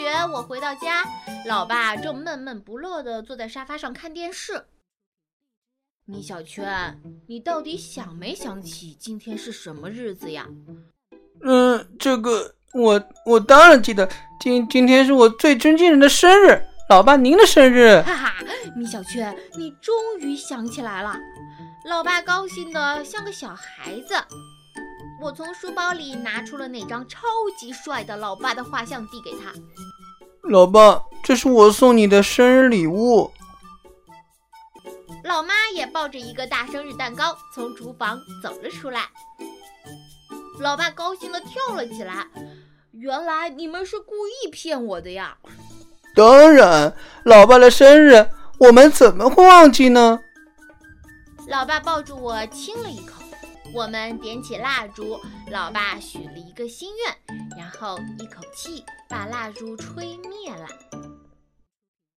天我回到家，老爸正闷闷不乐地坐在沙发上看电视。米小圈，你到底想没想起今天是什么日子呀？嗯，这个我我当然记得，今今天是我最尊敬人的生日，老爸您的生日。哈哈，米小圈，你终于想起来了。老爸高兴的像个小孩子。我从书包里拿出了那张超级帅的老爸的画像，递给他。老爸，这是我送你的生日礼物。老妈也抱着一个大生日蛋糕从厨房走了出来。老爸高兴地跳了起来。原来你们是故意骗我的呀！当然，老爸的生日我们怎么会忘记呢？老爸抱住我亲了一口。我们点起蜡烛，老爸许了一个心愿，然后一口气把蜡烛吹灭了。